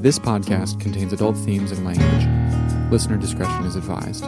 This podcast contains adult themes and language. Listener discretion is advised.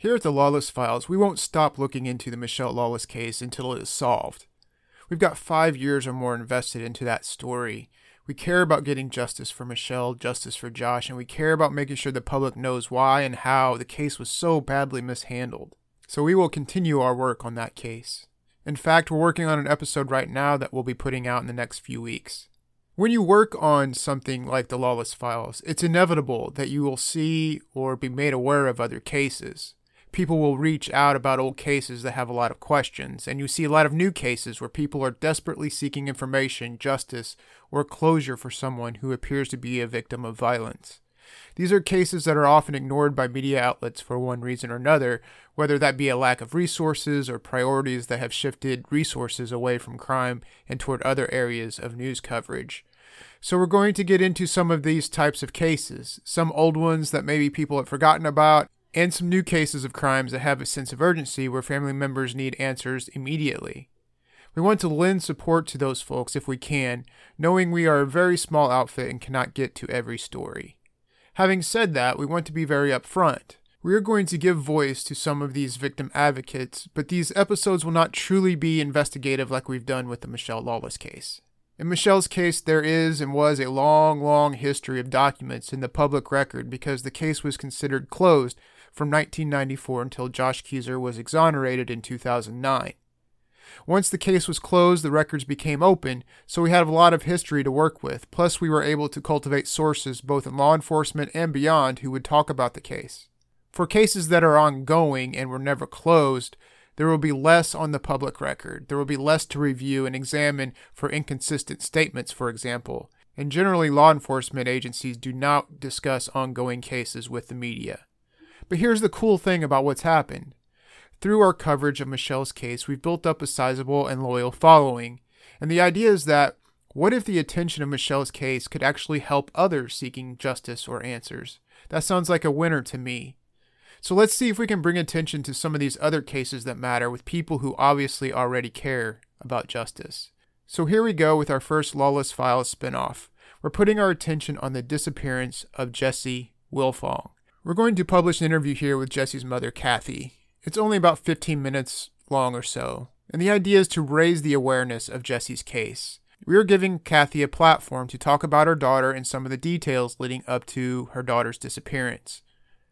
Here at the Lawless Files, we won't stop looking into the Michelle Lawless case until it is solved. We've got five years or more invested into that story. We care about getting justice for Michelle, justice for Josh, and we care about making sure the public knows why and how the case was so badly mishandled. So we will continue our work on that case. In fact, we're working on an episode right now that we'll be putting out in the next few weeks. When you work on something like the Lawless Files, it's inevitable that you will see or be made aware of other cases people will reach out about old cases that have a lot of questions, and you see a lot of new cases where people are desperately seeking information, justice, or closure for someone who appears to be a victim of violence. These are cases that are often ignored by media outlets for one reason or another, whether that be a lack of resources or priorities that have shifted resources away from crime and toward other areas of news coverage. So, we're going to get into some of these types of cases, some old ones that maybe people have forgotten about, and some new cases of crimes that have a sense of urgency where family members need answers immediately. We want to lend support to those folks if we can, knowing we are a very small outfit and cannot get to every story. Having said that, we want to be very upfront. We are going to give voice to some of these victim advocates, but these episodes will not truly be investigative like we've done with the Michelle Lawless case. In Michelle's case, there is and was a long, long history of documents in the public record because the case was considered closed from 1994 until Josh Kezer was exonerated in 2009. Once the case was closed, the records became open, so we had a lot of history to work with. Plus, we were able to cultivate sources both in law enforcement and beyond who would talk about the case. For cases that are ongoing and were never closed, there will be less on the public record. There will be less to review and examine for inconsistent statements, for example. And generally, law enforcement agencies do not discuss ongoing cases with the media. But here's the cool thing about what's happened. Through our coverage of Michelle's case, we've built up a sizable and loyal following. And the idea is that what if the attention of Michelle's case could actually help others seeking justice or answers? That sounds like a winner to me. So let's see if we can bring attention to some of these other cases that matter with people who obviously already care about justice. So here we go with our first Lawless Files spinoff. We're putting our attention on the disappearance of Jessi Wilfong. We're going to publish an interview here with Jessi's mother, Kathy. It's only about 15 minutes long or so, and the idea is to raise the awareness of Jessi's case. We are giving Kathy a platform to talk about her daughter and some of the details leading up to her daughter's disappearance.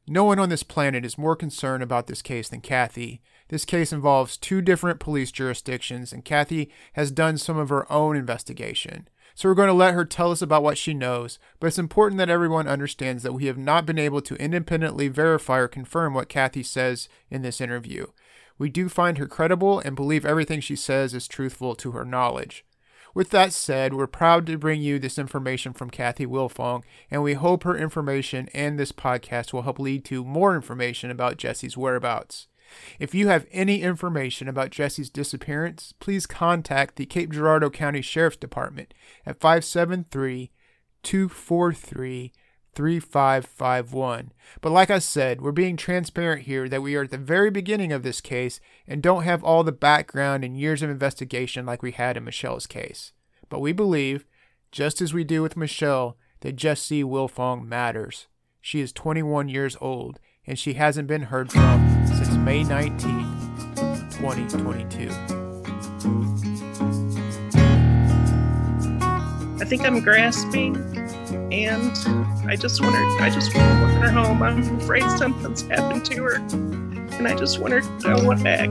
No one on this planet is more concerned about this case than Kathy. This case involves two different police jurisdictions, and Kathy has done some of her own investigation. So we're going to let her tell us about what she knows, but it's important that everyone understands that we have not been able to independently verify or confirm what Kathy says in this interview. We do find her credible and believe everything she says is truthful to her knowledge. With that said, we're proud to bring you this information from Kathy Wilfong, and we hope her information and this podcast will help lead to more information about Jessi's whereabouts. If you have any information about Jessi's disappearance, please contact the Cape Girardeau County Sheriff's Department at 573 243 3551. But like I said, we're being transparent here that we are at the very beginning of this case and don't have all the background and years of investigation like we had in Michelle's case. But we believe, just as we do with Michelle, that Jessi Wilfong matters. She is 21 years old and she hasn't been heard from May 19, 2022. I think I'm grasping, and I just want her. I just want her home. I'm afraid something's happened to her, and I just want her. I want back.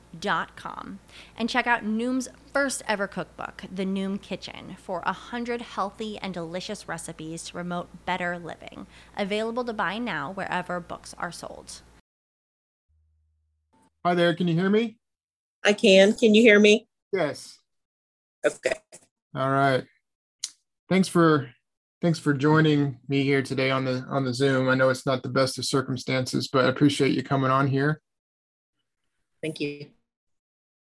Dot com and check out Noom's first ever cookbook, The Noom Kitchen, for a hundred healthy and delicious recipes to promote better living. Available to buy now wherever books are sold. Hi there. Can you hear me? I can. Can you hear me? Yes. Okay. All right. Thanks for thanks for joining me here today on the on the Zoom. I know it's not the best of circumstances, but I appreciate you coming on here. Thank you.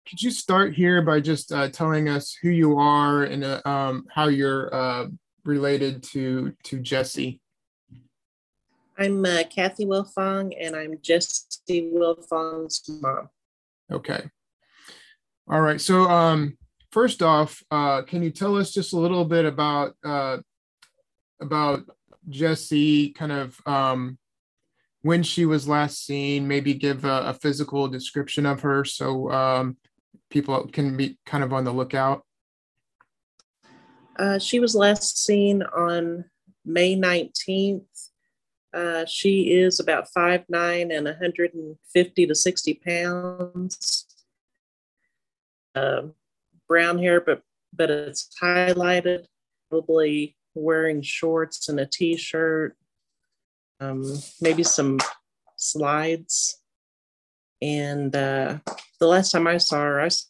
Could you start here by just uh, telling us who you are and uh, um, how you're uh, related to to Jessi? I'm uh, Kathy Wilfong, and I'm Jessi Wilfong's mom. Okay. All right. So, um, first off, uh, can you tell us just a little bit about uh, about Jessi? Kind of um, when she was last seen. Maybe give a, a physical description of her, so um, people can be kind of on the lookout. Uh, she was last seen on May 19th. Uh, she is about five nine and 150 to 60 pounds. Uh, brown hair, but but it's highlighted. Probably wearing shorts and a t-shirt, um, maybe some slides. And uh, the last time I saw her, I saw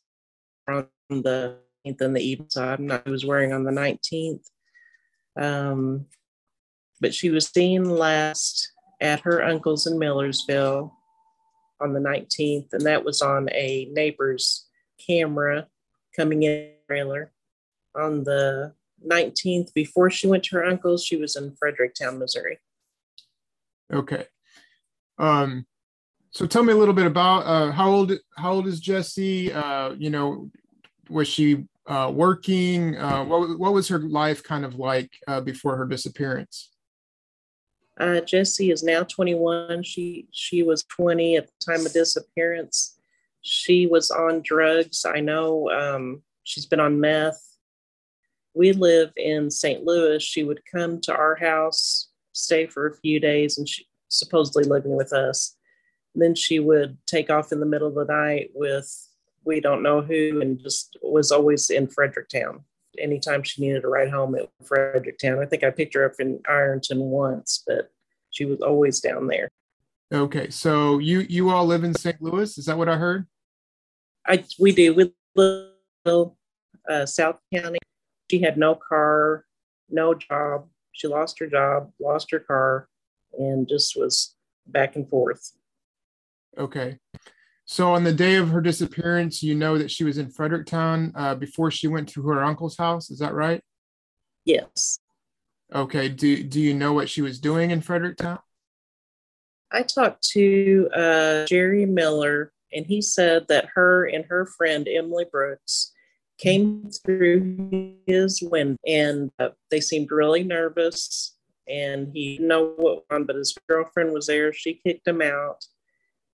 her on the 19th in the evening. So I'm not. I was wearing on the 19th. Um, but she was seen last at her uncle's in Millersville on the 19th, and that was on a neighbor's camera coming in trailer. On the 19th, before she went to her uncle's, she was in Fredericktown, Missouri. Okay. Um, so tell me a little bit about uh, how old how old is Jesse? Uh, you know, was she uh, working? Uh, what what was her life kind of like uh, before her disappearance? Uh, Jessi is now 21. She she was 20 at the time of disappearance. She was on drugs. I know um, she's been on meth. We live in St. Louis. She would come to our house, stay for a few days, and she supposedly living with us. Then she would take off in the middle of the night with we don't know who, and just was always in Fredericktown anytime she needed a ride home at Fredericktown. I think I picked her up in Ironton once, but she was always down there. Okay, so you you all live in St. Louis? Is that what I heard? I we do. We live uh, South County. She had no car, no job. She lost her job, lost her car, and just was back and forth. Okay. So on the day of her disappearance, you know that she was in Fredericktown uh, before she went to her uncle's house. Is that right? Yes. Okay. Do Do you know what she was doing in Fredericktown? I talked to uh, Jerry Miller, and he said that her and her friend Emily Brooks came through his window, and uh, they seemed really nervous. And he didn't know what on, but his girlfriend was there. She kicked him out,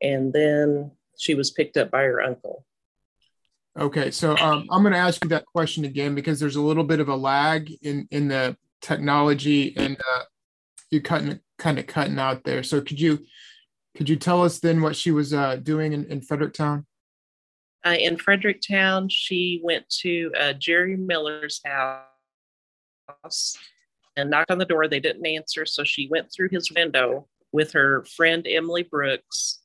and then she was picked up by her uncle. Okay, so um, I'm going to ask you that question again because there's a little bit of a lag in in the technology, and uh, you cutting kind of cutting out there. So could you could you tell us then what she was uh, doing in, in Fredericktown? Uh, in Fredericktown, she went to uh, Jerry Miller's house and knocked on the door. They didn't answer, so she went through his window with her friend Emily Brooks,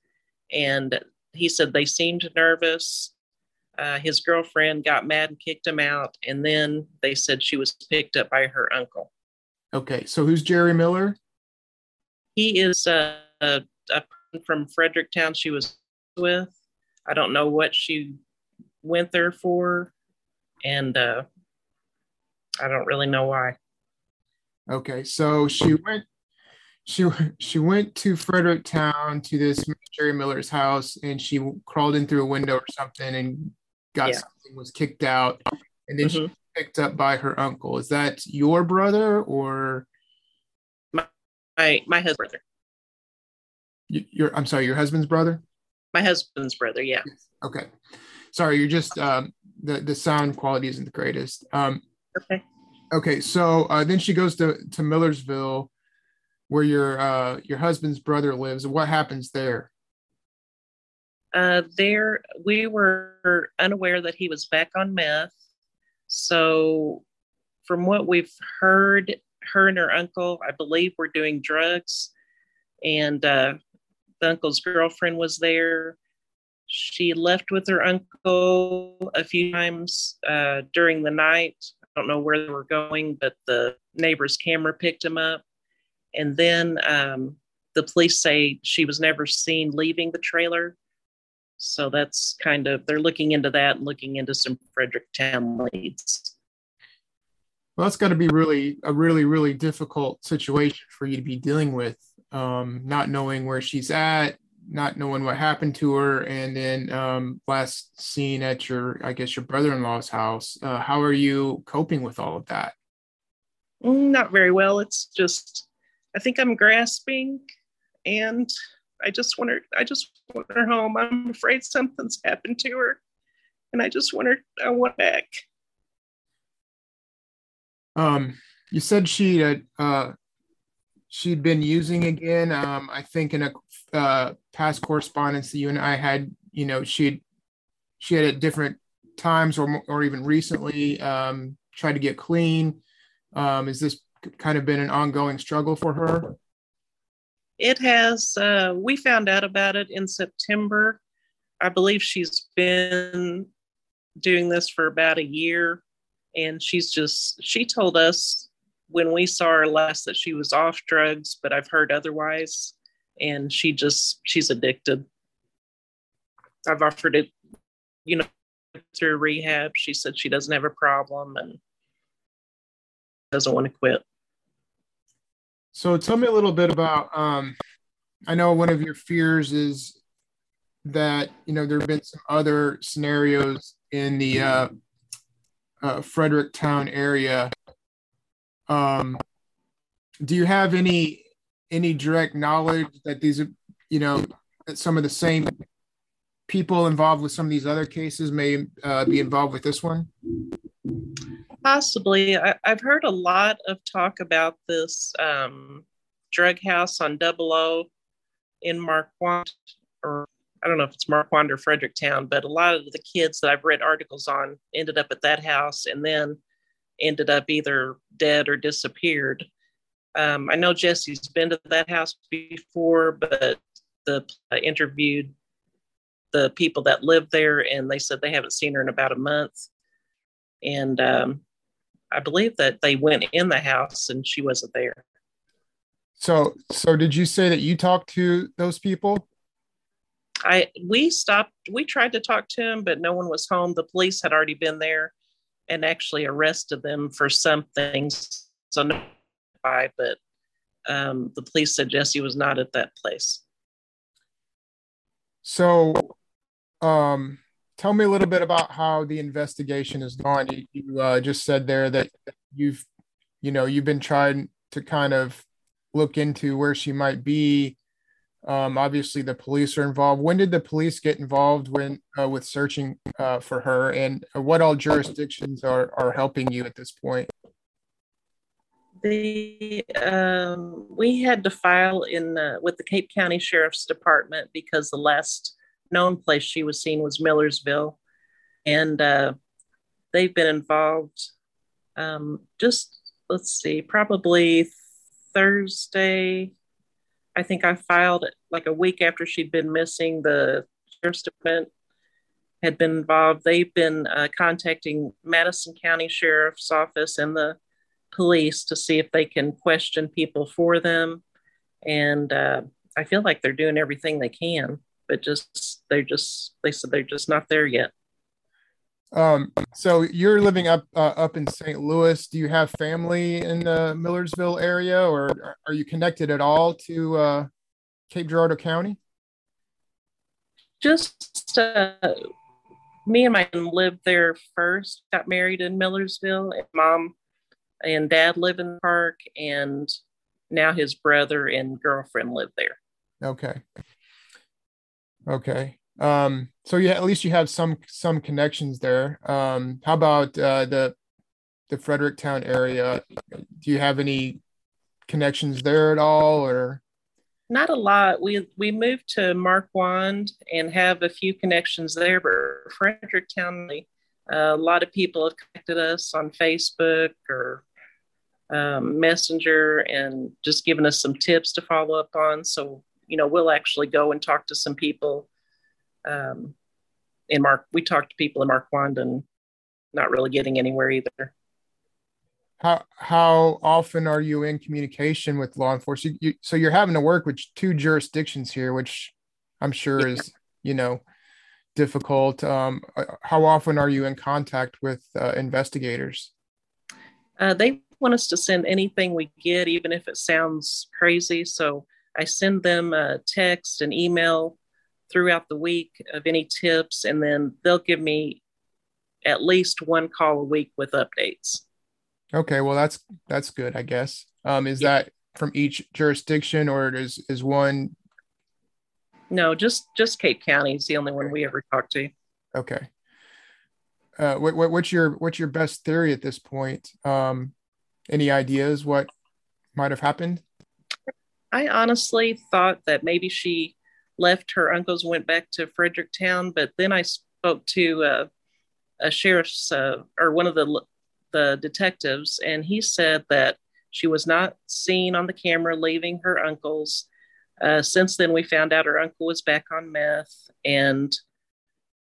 and he said they seemed nervous. Uh, his girlfriend got mad and kicked him out, and then they said she was picked up by her uncle. Okay, so who's Jerry Miller? He is a, a, a from Fredericktown she was with. I don't know what she went there for, and uh, I don't really know why. Okay, so she went she she went to Fredericktown to this Jerry Miller's house and she crawled in through a window or something and got Yeah. something was kicked out and then she Mhm. was picked up by her uncle. Is that your brother or My my husband brother. y- your I'm sorry, your husband's brother? My husband's brother, yeah. Okay. Sorry, you're just um the the sound quality isn't the greatest. Um Okay. okay, so uh, then she goes to to Millersville where your uh your husband's brother lives. What happens there? Uh, there, we were unaware that he was back on meth. So, from what we've heard, her and her uncle, I believe, were doing drugs, and uh, the uncle's girlfriend was there. She left with her uncle a few times uh, during the night. I don't know where they were going, but the neighbor's camera picked him up. And then um, the police say she was never seen leaving the trailer. So that's kind of they're looking into that and looking into some Fredericktown leads. Well, that's got to be really a really really difficult situation for you to be dealing with, um, not knowing where she's at, not knowing what happened to her, and then um, last seen at your, I guess, your brother-in-law's house. Uh, how are you coping with all of that? Mm, Not very well. It's just I think I'm grasping and I just want her I just want her home. I'm afraid something's happened to her. And I just want her I want back. Um, you said she had uh, she'd been using again. Um, I think in a uh, past correspondence that you and I had, you know, she'd she had at different times or or even recently um, tried to get clean. Um, is this kind of been an ongoing struggle for her? It has uh we found out about it in September. I believe she's been doing this for about a year and she's just she told us when we saw her last that she was off drugs but i've heard otherwise and she just she's addicted i've offered it you know through rehab she said she doesn't have a problem and doesn't want to quit So tell me a little bit about. Um, I know one of your fears is that you know there have been some other scenarios in the uh, uh, Fredericktown area. Um, do you have any any direct knowledge that these are you know that some of the same people involved with some of these other cases may uh, be involved with this one? Possibly. I, I've heard a lot of talk about this um, drug house on Double O in Marquand, or I don't know if it's Marquand or Fredericktown, but a lot of the kids that I've read articles on ended up at that house and then ended up either dead or disappeared. Um, I know Jessi's been to that house before, but the I interviewed the people that live there and they said they haven't seen her in about a month. And um, I believe that they went in the house and she wasn't there. So so did you say that you talked to those people? I we stopped. We tried to talk to him, but no one was home. The police had already been there and actually arrested them for something. So no. But um, the police said Jessi was not at that place. So, um, tell me a little bit about how the investigation has gone. You, you uh, just said there that you've, you know, you've been trying to kind of look into where she might be. Um, obviously, the police are involved. When did the police get involved when uh, with searching uh, for her, and what all jurisdictions are are helping you at this point? The um, we had to file in with the Cape County Sheriff's Department because the last known place she was seen was Millersville, and uh, they've been involved. Um, just let's see, probably Thursday. I think I filed like a week after she'd been missing. The Sheriff's Department had been involved. They've been uh, contacting Madison County Sheriff's Office and the police to see if they can question people for them. And uh, I feel like they're doing everything they can, but just they're just they said they're just not there yet. Um, so you're living up uh, up in St. Louis. Do you have family in the Millersville area, or are you connected at all to uh, Cape Girardeau County? Just uh, me and my lived there first. Got married in Millersville, and mom and dad live in the park, and now his brother and girlfriend live there. Okay. Okay. Um, so yeah, at least you have some some connections there. Um, how about uh, the the Fredericktown area? Do you have any connections there at all, or? Not a lot. We we moved to Mark Marquand and have a few connections there, but Fredericktown, uh, a lot of people have connected us on Facebook or um, Messenger and just given us some tips to follow up on. So you know, we'll actually go and talk to some people um, in Mark, we talked to people in Marquand and not really getting anywhere either. How how often are you in communication with law enforcement? You, so you're having to work with two jurisdictions here, which I'm sure yeah. is you know difficult. Um, uh, how often are you in contact with uh, investigators? Uh, they want us to send anything we get, even if it sounds crazy. So I send them a text, and email, throughout the week of any tips, and then they'll give me at least one call a week with updates. Okay, well that's that's good, I guess. Um, is yeah. that from each jurisdiction, or is is one? No, just just Cape County is the only one we ever talk to. Okay. Uh, what, what what's your what's your best theory at this point? Um, any ideas what might have happened? I honestly thought that maybe she left her uncles, went back to Fredericktown. But then I spoke to uh, a sheriff's uh, or one of the the detectives, and he said that she was not seen on the camera leaving her uncle's. Uh, since then, we found out her uncle was back on meth, and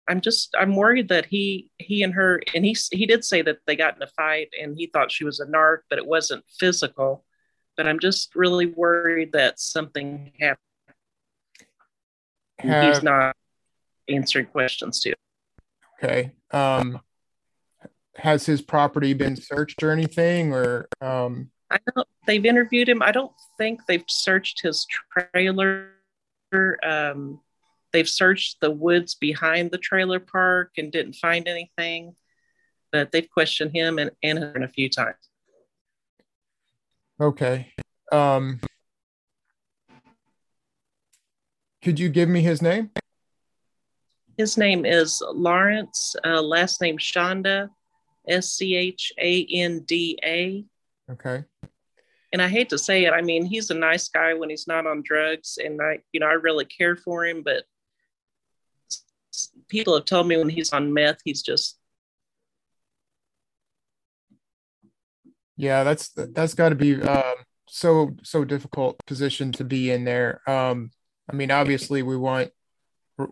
I'm just I'm worried that he he and her and he he did say that they got in a fight, and he thought she was a narc, but it wasn't physical. But I'm just really worried that something happened have, he's not answering questions to. Okay. Um, has his property been searched or anything, or? Um... I don't. They've interviewed him. I don't think they've searched his trailer. Um, they've searched the woods behind the trailer park and didn't find anything, but they've questioned him and, and her a few times. Okay. Um, Could you give me his name? His name is Lawrence, uh, last name Schanda, S C H A N D A. Okay. And I hate to say it, I mean, he's a nice guy when he's not on drugs, and I, you know, I really care for him. But people have told me when he's on meth, he's just. Yeah, that's that's got to be um, so so difficult position to be in there. Um, I mean, obviously, we want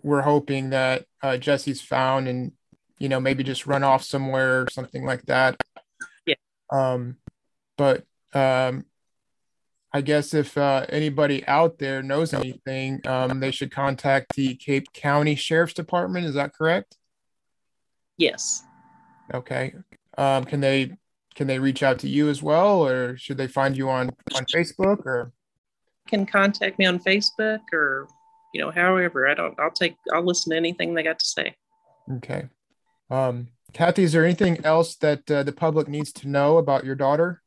we're hoping that uh, Jessi's found and you know maybe just run off somewhere or something like that. Yeah. Um, but um, I guess if uh, anybody out there knows anything, um, they should contact the Cape County Sheriff's Department. Is that correct? Yes. Okay. Um, can they can they reach out to you as well, or should they find you on on Facebook or? can contact me on Facebook or you know however i don't i'll take i'll listen to anything they got to say. Okay. Um kathy is there anything else that uh, the public needs to know about your daughter?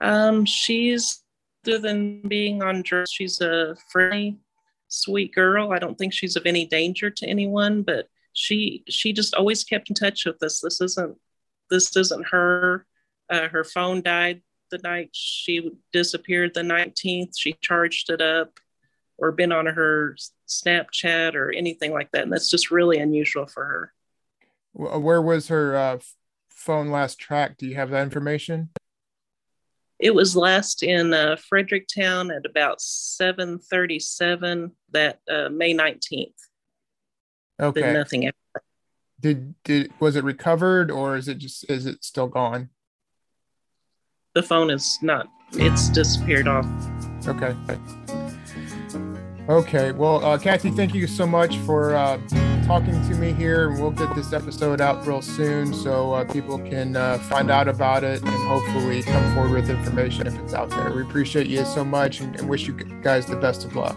Um she's other than being on drugs she's a friendly sweet girl. I don't think she's of any danger to anyone but she she just always kept in touch with us. This isn't this isn't her uh, her phone died the night she disappeared, the 19th, she charged it up or been on her Snapchat or anything like that. And that's just really unusual for her. Where was her uh, phone last tracked? Do you have that information? It was last in uh, Fredericktown at about 7:37 that uh, May 19th. Okay. Nothing. After Did did was it recovered or is it just is it still gone? the phone is not it's disappeared off Okay. Okay. Well, uh, Kathy, thank you so much for uh, talking to me here. We'll get this episode out real soon so uh, people can uh, find out about it and hopefully come forward with information if it's out there. We appreciate you so much and, and wish you guys the best of luck.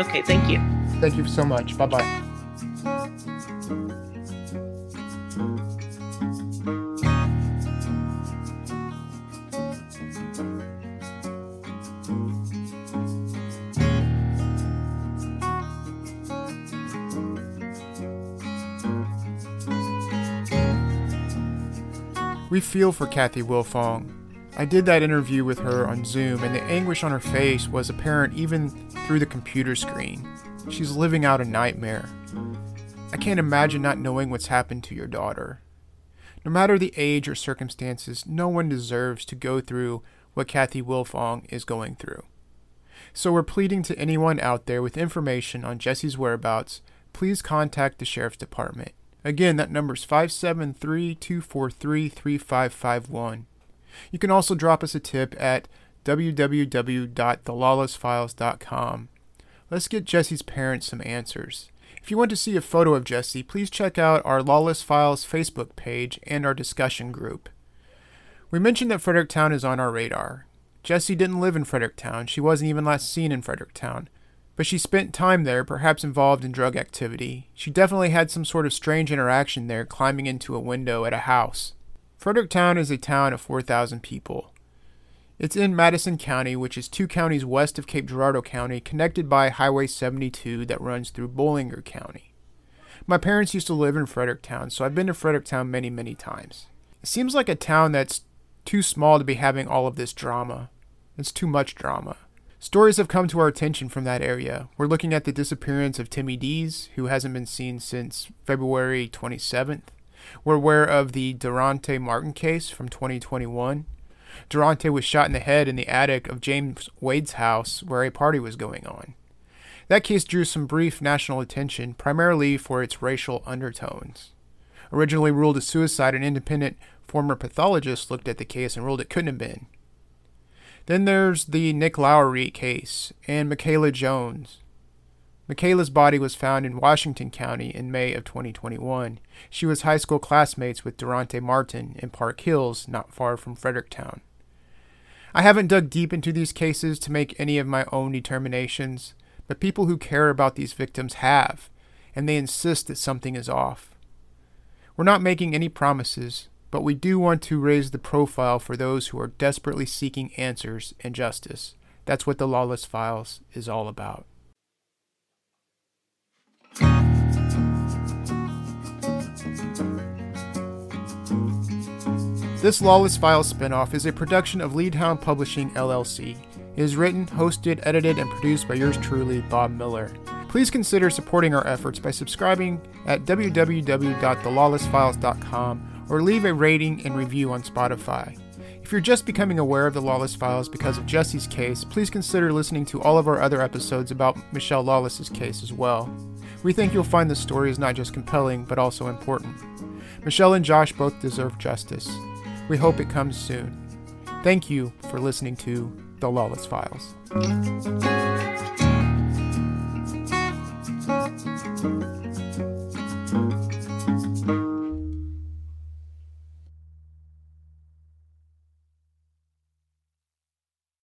Okay, thank you. Thank you so much. Bye bye. Feel for Kathy Wilfong. I did that interview with her on Zoom, and the anguish on her face was apparent even through the computer screen. She's living out a nightmare. I can't imagine not knowing what's happened to your daughter. No matter the age or circumstances, no one deserves to go through what Kathy Wilfong is going through. So we're pleading to anyone out there with information on Jessi's whereabouts, please contact the Sheriff's Department. Again, that number is 573 243 3551. You can also drop us a tip at www.thelawlessfiles.com. Let's get Jessi's parents some answers. If you want to see a photo of Jessi, please check out our Lawless Files Facebook page and our discussion group. We mentioned that Fredericktown is on our radar. Jessi didn't live in Fredericktown. She wasn't even last seen in Fredericktown. But she spent time there, perhaps involved in drug activity. She definitely had some sort of strange interaction there, climbing into a window at a house. Fredericktown is a town of 4,000 people. It's in Madison County, which is two counties west of Cape Girardeau County, connected by Highway 72 that runs through Bollinger County. My parents used to live in Fredericktown, so I've been to Fredericktown many, many times. It seems like a town that's too small to be having all of this drama. It's too much drama. Stories have come to our attention from that area. We're looking at the disappearance of Timmy Dees, who hasn't been seen since February 27th. We're aware of the Durante Martin case from 2021. Durante was shot in the head in the attic of James Wade's house where a party was going on. That case drew some brief national attention, primarily for its racial undertones. Originally ruled a suicide, an independent former pathologist looked at the case and ruled it couldn't have been. Then there's the Nick Lowry case and Michaela Jones. Michaela's body was found in Washington County in May of 2021. She was high school classmates with Durante Martin in Park Hills, not far from Fredericktown. I haven't dug deep into these cases to make any of my own determinations, but people who care about these victims have, and they insist that something is off. We're not making any promises, but we do want to raise the profile for those who are desperately seeking answers and justice. That's what the Lawless Files is all about. This Lawless Files spinoff is a production of Leadhound Publishing LLC. It is written, hosted, edited, and produced by yours truly, Bob Miller. Please consider supporting our efforts by subscribing at www.thelawlessfiles.com or leave a rating and review on Spotify. If you're just becoming aware of the Lawless Files because of Jessi's case, please consider listening to all of our other episodes about Michelle Lawless's case as well. We think you'll find the story is not just compelling, but also important. Michelle and Josh both deserve justice. We hope it comes soon. Thank you for listening to The Lawless Files.